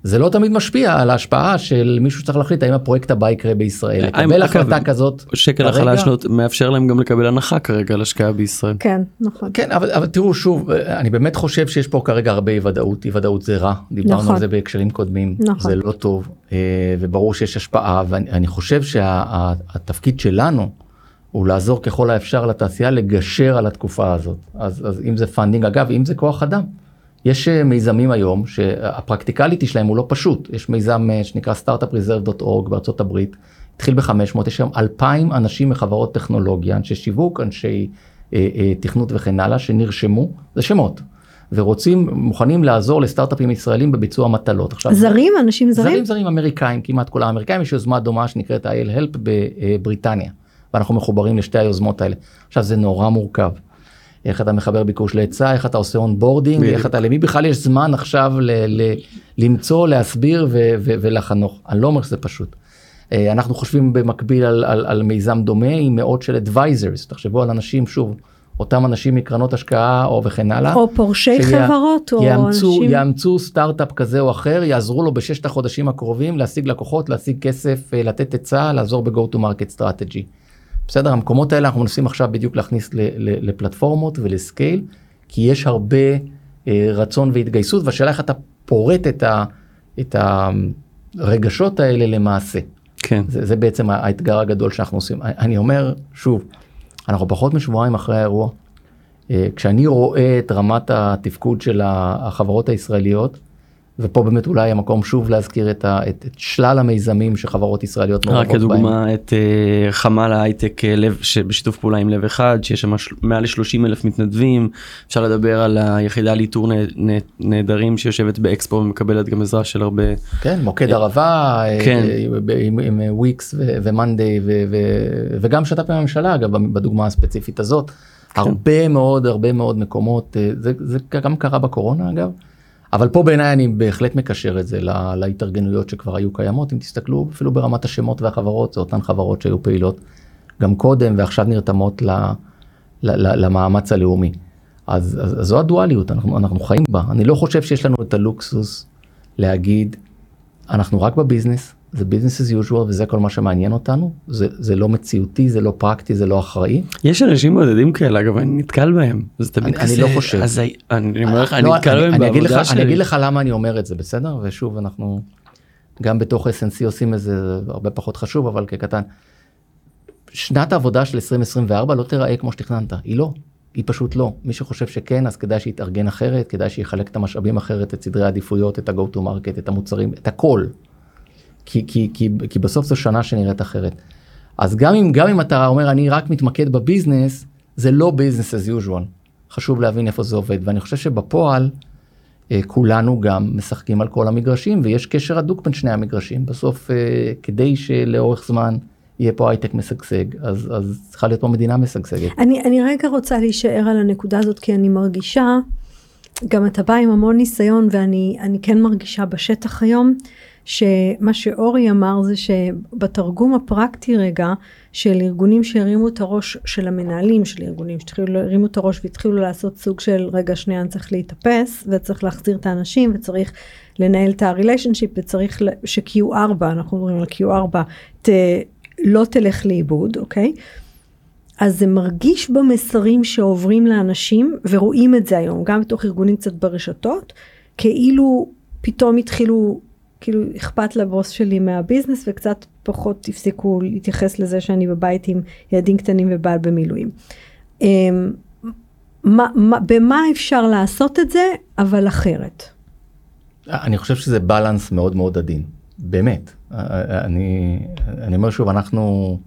[SPEAKER 4] זה לא תמיד משפיע על ההשפעה של מישהו שצריך להחליט האם הפרויקט הבא יקרה בישראל.
[SPEAKER 1] אה,
[SPEAKER 4] לקבל החלטה כזאת.
[SPEAKER 1] שקל החלש מאפשר להם גם לקבל הנחה כרגע על השקעה בישראל.
[SPEAKER 3] כן, נכון.
[SPEAKER 4] כן, אבל, אבל תראו שוב, אני באמת חושב שיש פה כרגע הרבה אי ודאות, אי ודאות זה רע, דיברנו
[SPEAKER 3] נכון.
[SPEAKER 4] על זה בהקשרים קודמים,
[SPEAKER 3] נכון.
[SPEAKER 4] זה לא טוב, אה, וברור שיש השפעה, ואני אני חושב שהתפקיד שלנו הוא לעזור ככל האפשר לתעשייה לגשר על התקופה הזאת. אז, אז אם זה funding, אגב, אם זה כוח אדם. יש אה, מיזמים היום שה practicality שלהם הוא לא פשוט, יש מיזם אה, שנקרא startupreserve.org בארצות הברית, התחיל ב-500, יש היום 2,000 אנשים מחברות טכנולוגיה, אנשי שיווק, אנשי אה, אה, תכנות וכן הלאה, שנרשמו, זה שמות, ורוצים, מוכנים לעזור לסטארט-אפים ישראלים בביצוע מטלות. עכשיו,
[SPEAKER 3] זרים, אנשים זרים?
[SPEAKER 4] זרים זרים אמריקאים, כמעט כל האמריקאים, יש יוזמה דומה שנקראת ה-IL Help בבריטניה, ואנחנו מחוברים לשתי היוזמות האלה. עכשיו זה נורא מורכב. איך אתה מחבר ביקוש להיצע, איך אתה עושה
[SPEAKER 1] onboarding.
[SPEAKER 4] איך אתה, למי בכלל יש זמן עכשיו ל, ל, למצוא, להסביר ו, ו, ולחנוך. אני לא אומר שזה פשוט. אה, אנחנו חושבים במקביל על, על, על מיזם דומה עם מאות של advisors, תחשבו על אנשים, שוב, אותם אנשים מקרנות השקעה או וכן הלאה.
[SPEAKER 3] או פורשי
[SPEAKER 4] שיה-
[SPEAKER 3] חברות, או
[SPEAKER 4] יאמצו,
[SPEAKER 3] אנשים...
[SPEAKER 4] יאמצו סטארט-אפ כזה או אחר, יעזרו לו בששת החודשים הקרובים להשיג לקוחות, להשיג כסף, אה, לתת עצה, לעזור ב-go to market strategy. בסדר, המקומות האלה אנחנו מנסים עכשיו בדיוק להכניס ל- ל- לפלטפורמות ולסקייל, כי יש הרבה אה, רצון והתגייסות, והשאלה איך אתה פורט את, ה, את הרגשות האלה למעשה.
[SPEAKER 1] כן.
[SPEAKER 4] זה, זה בעצם האתגר הגדול שאנחנו עושים. אני אומר, שוב, אנחנו פחות משבועיים אחרי האירוע. אה, כשאני רואה את רמת התפקוד של החברות הישראליות, ופה באמת אולי המקום שוב להזכיר את, ה, את, את שלל המיזמים שחברות ישראליות
[SPEAKER 1] רק
[SPEAKER 4] מעורבות בהם.
[SPEAKER 1] כדוגמה את אה, חמ"ל ההייטק אה, לב שבשיתוף פעולה עם לב אחד שיש שם מעל ל-30 אלף מתנדבים אפשר לדבר על היחידה לאיתור נעדרים שיושבת באקספו ומקבלת גם עזרה של הרבה
[SPEAKER 4] כן, מוקד ערבה, אה,
[SPEAKER 1] כן.
[SPEAKER 4] עם, עם וויקס ומאנדיי וגם שת"פ הממשלה אגב בדוגמה הספציפית הזאת.
[SPEAKER 1] כן.
[SPEAKER 4] הרבה מאוד הרבה מאוד מקומות, זה, זה גם קרה בקורונה אגב, אבל פה בעיניי אני בהחלט מקשר את זה לה, להתארגנויות שכבר היו קיימות, אם תסתכלו אפילו ברמת השמות והחברות, זה אותן חברות שהיו פעילות גם קודם ועכשיו נרתמות ל, ל- ל- למאמץ הלאומי. אז, אז, אז זו הדואליות, אנחנו, אנחנו חיים בה. אני לא חושב שיש לנו את הלוקסוס להגיד, אנחנו רק בביזנס, זה ביזנס as usual וזה כל מה שמעניין אותנו, זה, זה לא מציאותי, זה לא פרקטי, זה לא אחראי.
[SPEAKER 1] יש אנשים בודדים כאלה אגב אני נתקל בהם. זה תמיד
[SPEAKER 4] אני- אני
[SPEAKER 1] כזה,
[SPEAKER 4] לא חושב.
[SPEAKER 1] אז אני אני אומר לך אני
[SPEAKER 4] לא,
[SPEAKER 1] נתקל
[SPEAKER 4] אני,
[SPEAKER 1] בהם
[SPEAKER 4] אני, אגיד לך,
[SPEAKER 1] בעבודה
[SPEAKER 4] אני אגיד
[SPEAKER 1] שלי.
[SPEAKER 4] לך למה אני אומר את זה, בסדר? ושוב, אנחנו גם בתוך SNC עושים את זה הרבה פחות חשוב, אבל כקטן. שנת העבודה של 2024 לא תיראה כמו שתכננת, היא לא. היא פשוט לא. מי שחושב שכן, אז כדאי שיתארגן אחרת, כדאי שיחלק את המשאבים אחרת, את סדרי העדיפויות, את ה-go to market, את המוצרים, את הכל. כי, כי, כי, בסוף זו שנה שנראית אחרת. אז גם אם, גם אם אתה אומר, אני רק מתמקד בביזנס, זה לא ביזנס as usual. חשוב להבין איפה זה עובד, ואני חושב שבפועל, אה, כולנו גם משחקים על כל המגרשים, ויש קשר הדוק בין שני המגרשים. בסוף, אה, כדי שלאורך זמן יהיה פה הייטק משגשג, אז, אז צריכה להיות פה מדינה משגשגת.
[SPEAKER 3] אני, אני רגע רוצה להישאר על הנקודה הזאת כי אני מרגישה, גם אתה בא עם המון ניסיון ואני אני כן מרגישה בשטח היום, שמה שאורי אמר זה שבתרגום הפרקטי רגע של ארגונים שהרימו את הראש של המנהלים של ארגונים שהתחילו הרימו את הראש והתחילו לעשות סוג של רגע שנייה אני צריך להתאפס וצריך להחזיר את האנשים וצריך לנהל את הריליישנשיפ וצריך ל- ש-Q4 אנחנו מדברים על Q4 ת, לא תלך לאיבוד אוקיי? אז זה מרגיש במסרים שעוברים לאנשים ורואים את זה היום גם בתוך ארגונים קצת ברשתות כאילו פתאום התחילו כאילו אכפת לבוס שלי מהביזנס וקצת פחות הפסיקו להתייחס לזה שאני בבית עם ילדים קטנים ובעל במילואים. אמ, מה, מה, במה אפשר לעשות את זה אבל אחרת.
[SPEAKER 4] אני חושב שזה בלנס מאוד מאוד עדין, באמת. אני, אני אומר שוב, אנחנו,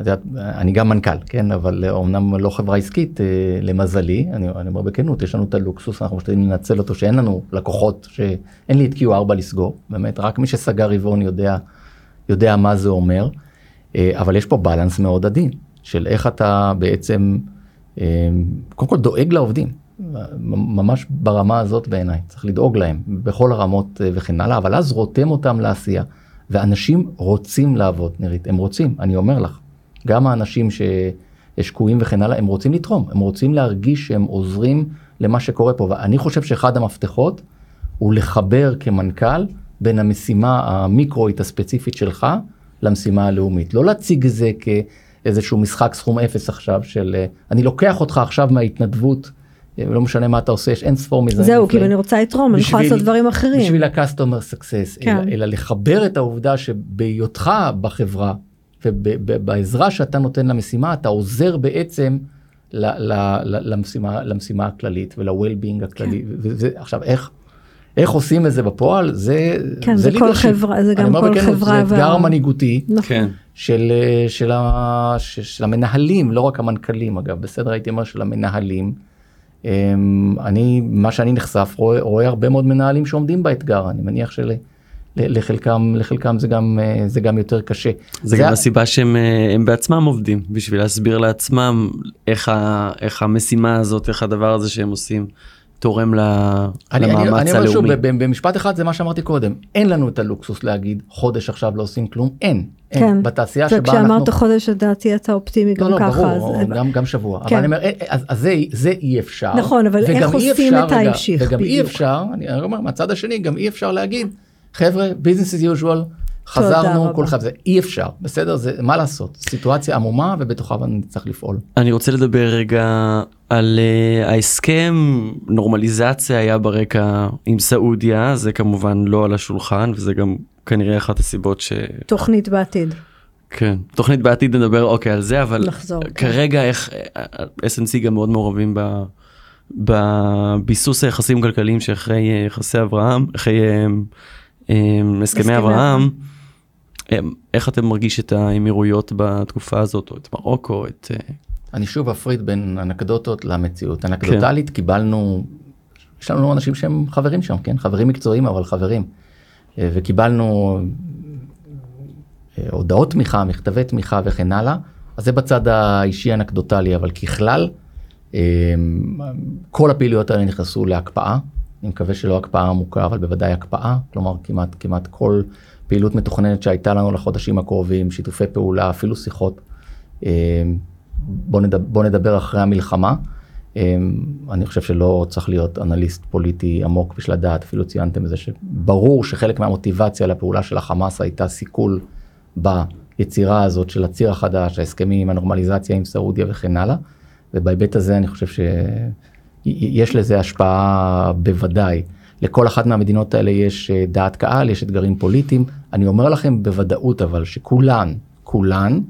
[SPEAKER 4] יודעת, אני גם מנכ"ל, כן, אבל אומנם לא חברה עסקית, אה, למזלי, אני, אני אומר בכנות, יש לנו את הלוקסוס, אנחנו משתדלים לנצל אותו, שאין לנו לקוחות, שאין לי את Q4 לסגור, באמת, רק מי שסגר רבעון יודע, יודע מה זה אומר, אה, אבל יש פה בלנס מאוד עדין, של איך אתה בעצם, אה, קודם כל דואג לעובדים. ממש ברמה הזאת בעיניי, צריך לדאוג להם בכל הרמות אה, וכן הלאה, אבל אז רותם אותם לעשייה. ואנשים רוצים לעבוד, נירית, הם רוצים, אני אומר לך. גם האנשים ששקועים וכן הלאה, הם רוצים לתרום, הם רוצים להרגיש שהם עוזרים למה שקורה פה. ואני חושב שאחד המפתחות הוא לחבר כמנכ"ל בין המשימה המיקרואית הספציפית שלך למשימה הלאומית. לא להציג את זה כאיזשהו משחק סכום אפס עכשיו של אני לוקח אותך עכשיו מההתנדבות. לא משנה מה אתה עושה, יש אין ספור מזה.
[SPEAKER 3] זהו, כאילו אני רוצה לתרום, אני יכולה לעשות דברים אחרים.
[SPEAKER 4] בשביל ה-customer success,
[SPEAKER 3] כן.
[SPEAKER 4] אלא, אלא לחבר את העובדה שבהיותך בחברה ובעזרה שאתה נותן למשימה, אתה עוזר בעצם ל, ל, ל, למשימה, למשימה הכללית ול-well-being הכללי.
[SPEAKER 3] כן.
[SPEAKER 4] וזה, עכשיו, איך, איך עושים את זה בפועל, זה,
[SPEAKER 3] כן, זה, זה כל. חברה, זה גם כל
[SPEAKER 4] בכנות,
[SPEAKER 3] חברה.
[SPEAKER 4] זה אתגר מנהיגותי.
[SPEAKER 3] נכון.
[SPEAKER 1] כן.
[SPEAKER 4] של, של, ה, של, של המנהלים, לא רק המנכ"לים אגב, בסדר הייתי אומר של המנהלים. אמ, אני, מה שאני נחשף, רואה, רואה הרבה מאוד מנהלים שעומדים באתגר, אני מניח שלחלקם לחלקם זה גם, אה, זה גם יותר קשה.
[SPEAKER 1] זה גם הסיבה שהם אה, בעצמם עובדים בשביל להסביר לעצמם איך, ה, איך המשימה הזאת איך הדבר הזה שהם עושים תורם ל-
[SPEAKER 4] אני, אני,
[SPEAKER 1] למאמץ
[SPEAKER 4] אני אומר שוב,
[SPEAKER 1] הלאומי.
[SPEAKER 4] במשפט אחד זה מה שאמרתי קודם, אין לנו את הלוקסוס להגיד חודש עכשיו לא עושים כלום, אין. אין.
[SPEAKER 3] כן.
[SPEAKER 4] בתעשייה שבה אנחנו...
[SPEAKER 3] וכשאמרת חודש לדעתי אתה אופטימי גם
[SPEAKER 4] לא, לא,
[SPEAKER 3] ככה.
[SPEAKER 4] ברור,
[SPEAKER 3] אז-
[SPEAKER 4] גם, גם שבוע.
[SPEAKER 3] כן.
[SPEAKER 4] אבל אני אומר, אה, אז, אז זה, זה אי אפשר.
[SPEAKER 3] נכון, אבל איך עושים את ההמשיך,
[SPEAKER 4] וגם אי
[SPEAKER 3] בדיוק.
[SPEAKER 4] אפשר, אני אומר, מהצד השני, גם אי אפשר להגיד, חבר'ה, business as usual, חזרנו. כל אחד זה, אי אפשר, בסדר? זה, מה לעשות? סיטואציה עמומה ובתוכה נצטרך לפעול.
[SPEAKER 1] אני רוצה לדבר רגע על uh, ההסכם נורמליזציה היה ברקע עם סעודיה זה כמובן לא על השולחן וזה גם כנראה אחת הסיבות ש...
[SPEAKER 3] תוכנית בעתיד.
[SPEAKER 1] כן תוכנית בעתיד נדבר אוקיי על זה אבל
[SPEAKER 3] נחזור, כן.
[SPEAKER 1] כרגע איך SNC גם מאוד מעורבים ב... בביסוס היחסים הכלכליים שאחרי אה, יחסי אברהם אחרי אה, אה, הסכמי
[SPEAKER 3] הסכמי
[SPEAKER 1] אברהם. אה, איך אתם מרגיש את האמירויות בתקופה הזאת או את מרוקו את אה,
[SPEAKER 4] אני שוב אפריד בין אנקדוטות למציאות. אנקדוטלית קיבלנו, יש לנו אנשים שהם חברים שם, כן? חברים מקצועיים אבל חברים. אה, וקיבלנו אה, הודעות תמיכה, מכתבי תמיכה וכן הלאה. אז זה בצד האישי אנקדוטלי, אבל ככלל, כל הפעילויות האלה נכנסו להקפאה. אני מקווה שלא הקפאה עמוקה, אבל בוודאי הקפאה. כלומר, כמעט, כמעט כל פעילות מתוכננת שהייתה לנו לחודשים הקרובים, שיתופי פעולה, אפילו שיחות, אה, בוא נדבר, בוא נדבר אחרי המלחמה. אמ, אני חושב שלא צריך להיות אנליסט פוליטי עמוק בשביל לדעת, אפילו ציינתם את זה שברור שחלק מהמוטיבציה לפעולה של החמאס הייתה סיכול ביצירה הזאת של הציר החדש, ההסכמים, הנורמליזציה עם סעודיה וכן הלאה. ובהיבט הזה אני חושב שיש לזה השפעה בוודאי. לכל אחת מהמדינות האלה יש אה, דעת קהל, יש אתגרים פוליטיים. אני אומר לכם בוודאות אבל שכולן, כולן,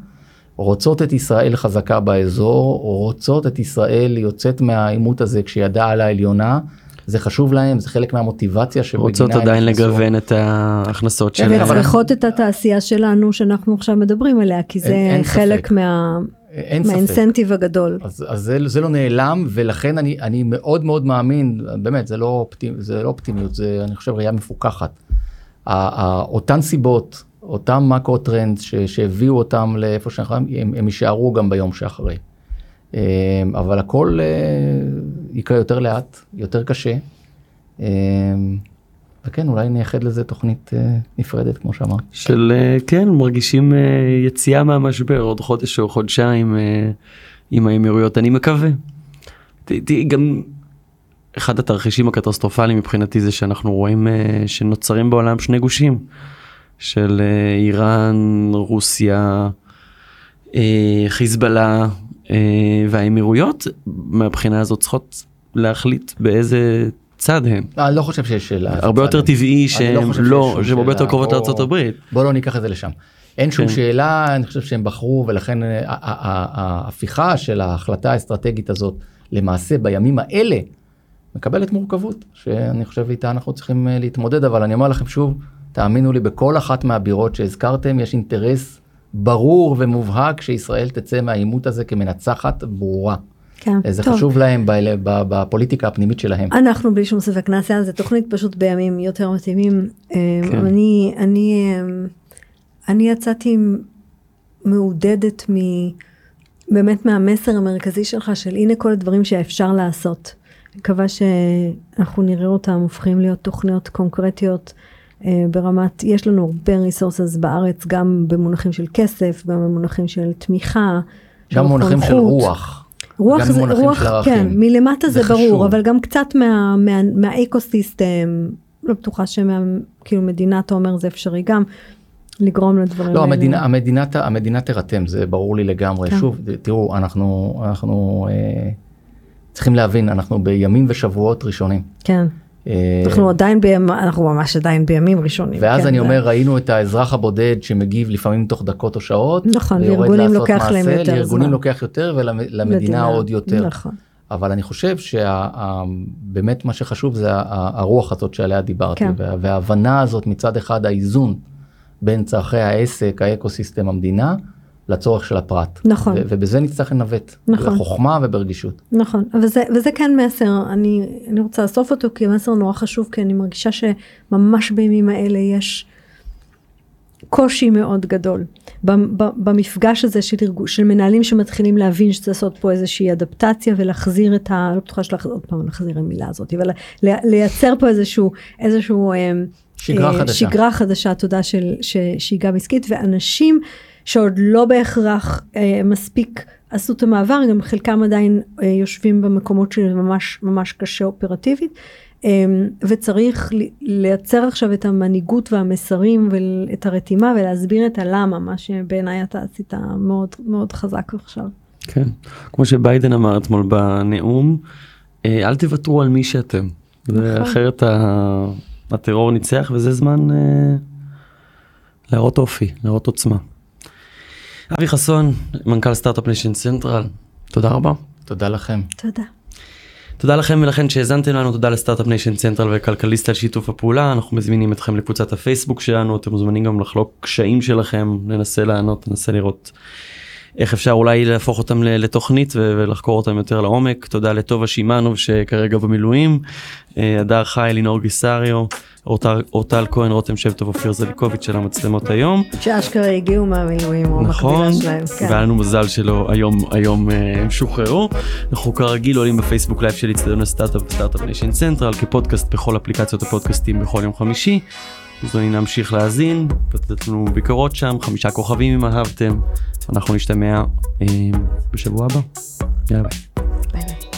[SPEAKER 4] רוצות את ישראל חזקה באזור, רוצות את ישראל יוצאת מהעימות הזה כשידה על העליונה. זה חשוב להם, זה חלק מהמוטיבציה
[SPEAKER 1] שבגינה רוצות עדיין לגוון את ההכנסות
[SPEAKER 3] שלהם. וצריכות את התעשייה שלנו שאנחנו עכשיו מדברים עליה, כי זה אין, אין חלק ספק. מה... מהאינסנטיב הגדול.
[SPEAKER 4] אז, אז זה, זה לא נעלם ולכן אני, אני מאוד מאוד מאמין, באמת זה לא, אופטימ, זה לא אופטימיות, זה אני חושב ראייה מפוקחת. אותן סיבות, אותם מקרו טרנד שהביאו אותם לאיפה שאנחנו, הם, הם יישארו גם ביום שאחרי. אה, אבל הכל אה, יקרה יותר לאט, יותר קשה. אה, וכן, אולי נייחד לזה תוכנית נפרדת, כמו שאמרת.
[SPEAKER 1] של, כן, מרגישים יציאה מהמשבר עוד חודש או חודשיים עם האמירויות, אני מקווה. תראי, גם אחד התרחישים הקטסטרופליים מבחינתי זה שאנחנו רואים שנוצרים בעולם שני גושים. של אה, איראן, רוסיה, אה, חיזבאללה אה, והאמירויות, מהבחינה הזאת צריכות להחליט באיזה צד הם.
[SPEAKER 4] אני לא חושב שיש שאלה.
[SPEAKER 1] הרבה יותר טבעי לא שהם לא, שהם הרבה יותר קרובות הברית.
[SPEAKER 4] בוא לא ניקח את זה לשם. אין שום כן. שאלה, אני חושב שהם בחרו ולכן ההפיכה של ההחלטה האסטרטגית הזאת למעשה בימים האלה מקבלת מורכבות שאני חושב איתה אנחנו צריכים להתמודד אבל אני אומר לכם שוב תאמינו לי, בכל אחת מהבירות שהזכרתם יש אינטרס ברור ומובהק שישראל תצא מהעימות הזה כמנצחת ברורה. כן, זה טוב. חשוב להם בפוליטיקה הפנימית שלהם.
[SPEAKER 3] אנחנו בלי שום ספק נעשה על זה תוכנית פשוט בימים יותר מתאימים. אה, כן. אני, אני, אה, אני יצאתי מעודדת מ... באמת מהמסר המרכזי שלך של הנה כל הדברים שאפשר לעשות. מקווה שאנחנו נראה אותם הופכים להיות תוכניות קונקרטיות אה, ברמת, יש לנו הרבה ריסורסס בארץ, גם במונחים של כסף, גם במונחים של תמיכה.
[SPEAKER 4] גם במונחים של רוח.
[SPEAKER 3] רוח זה, רוח, כן, מלמטה זה, זה ברור, אבל גם קצת מה, מה, מהאקוסיסטם, לא בטוחה שכאילו מדינה, אתה אומר, זה אפשרי גם. לגרום לדברים
[SPEAKER 4] לא, האלה. המדינה, המדינה, המדינה תירתם, זה ברור לי לגמרי. כן. שוב, תראו, אנחנו, אנחנו אה, צריכים להבין, אנחנו בימים ושבועות ראשונים.
[SPEAKER 3] כן. אה, אנחנו עדיין בימים, אנחנו ממש עדיין בימים ראשונים.
[SPEAKER 4] ואז כן, אני אומר, ראינו את האזרח הבודד שמגיב לפעמים תוך דקות או שעות.
[SPEAKER 3] נכון, לארגונים לוקח להם יותר זמן.
[SPEAKER 4] לארגונים לוקח יותר ולמדינה עוד יותר. נכון. אבל אני חושב שבאמת מה שחשוב זה הרוח הזאת שעליה דיברתי, כן. וההבנה הזאת מצד אחד האיזון בין צרכי העסק, האקוסיסטם, המדינה, לצורך של הפרט.
[SPEAKER 3] נכון.
[SPEAKER 4] ובזה נצטרך לנווט. נכון. בחוכמה וברגישות.
[SPEAKER 3] נכון, וזה, וזה כן מסר, אני, אני רוצה לאסוף אותו כי מסר נורא חשוב, כי אני מרגישה שממש בימים האלה יש קושי מאוד גדול. במפגש הזה של, ארגו, של מנהלים שמתחילים להבין שצריך לעשות פה איזושהי אדפטציה ולהחזיר את ה... לא בטוחה שלהחזיר, עוד פעם להחזיר המילה הזאת, אבל לייצר פה איזשהו, איזשהו
[SPEAKER 4] אמ, שגרה חדשה.
[SPEAKER 3] שגרה חדשה, תודה, של, שהיא עסקית, ואנשים שעוד לא בהכרח אה, מספיק עשו את המעבר, גם חלקם עדיין אה, יושבים במקומות שזה ממש ממש קשה אופרטיבית. אה, וצריך לייצר עכשיו את המנהיגות והמסרים ואת הרתימה ולהסביר את הלמה, מה שבעיניי אתה עשית מאוד מאוד חזק עכשיו.
[SPEAKER 1] כן, כמו שביידן אמר אתמול בנאום, אה, אל תוותרו על מי שאתם, נכון. אחרת הטרור ניצח וזה זמן אה, להראות אופי, להראות עוצמה. אבי חסון, מנכ"ל Start-Up Nation Central, תודה רבה.
[SPEAKER 4] תודה לכם.
[SPEAKER 3] תודה.
[SPEAKER 1] תודה לכם ולכן שהאזנתם לנו, תודה ל Start-Up Nation Central וכלכליסט על שיתוף הפעולה, אנחנו מזמינים אתכם לקבוצת הפייסבוק שלנו, אתם מוזמנים גם לחלוק קשיים שלכם, ננסה לענות, ננסה לראות איך אפשר אולי להפוך אותם לתוכנית ולחקור אותם יותר לעומק. תודה לטובה שימאנוב שכרגע במילואים, אה, הדר חי, לינור גיסריו. אורטל כהן, רותם שבטוב, אופיר זליקוביץ' של המצלמות היום.
[SPEAKER 3] שאשכרה הגיעו מהמילואים, או
[SPEAKER 1] נכון, שלהם. כן. והיה לנו מזל שלא היום, היום אה, הם שוחררו. אנחנו כרגיל עולים בפייסבוק live של אצטדיון הסטארט-אפ ו Start-Up Nation Central כפודקאסט בכל אפליקציות הפודקאסטים בכל יום חמישי. מוזמנים להמשיך להאזין, לתת לנו ביקורות שם, חמישה כוכבים אם אהבתם. אנחנו נשתמע אה, בשבוע הבא. יאללה ביי.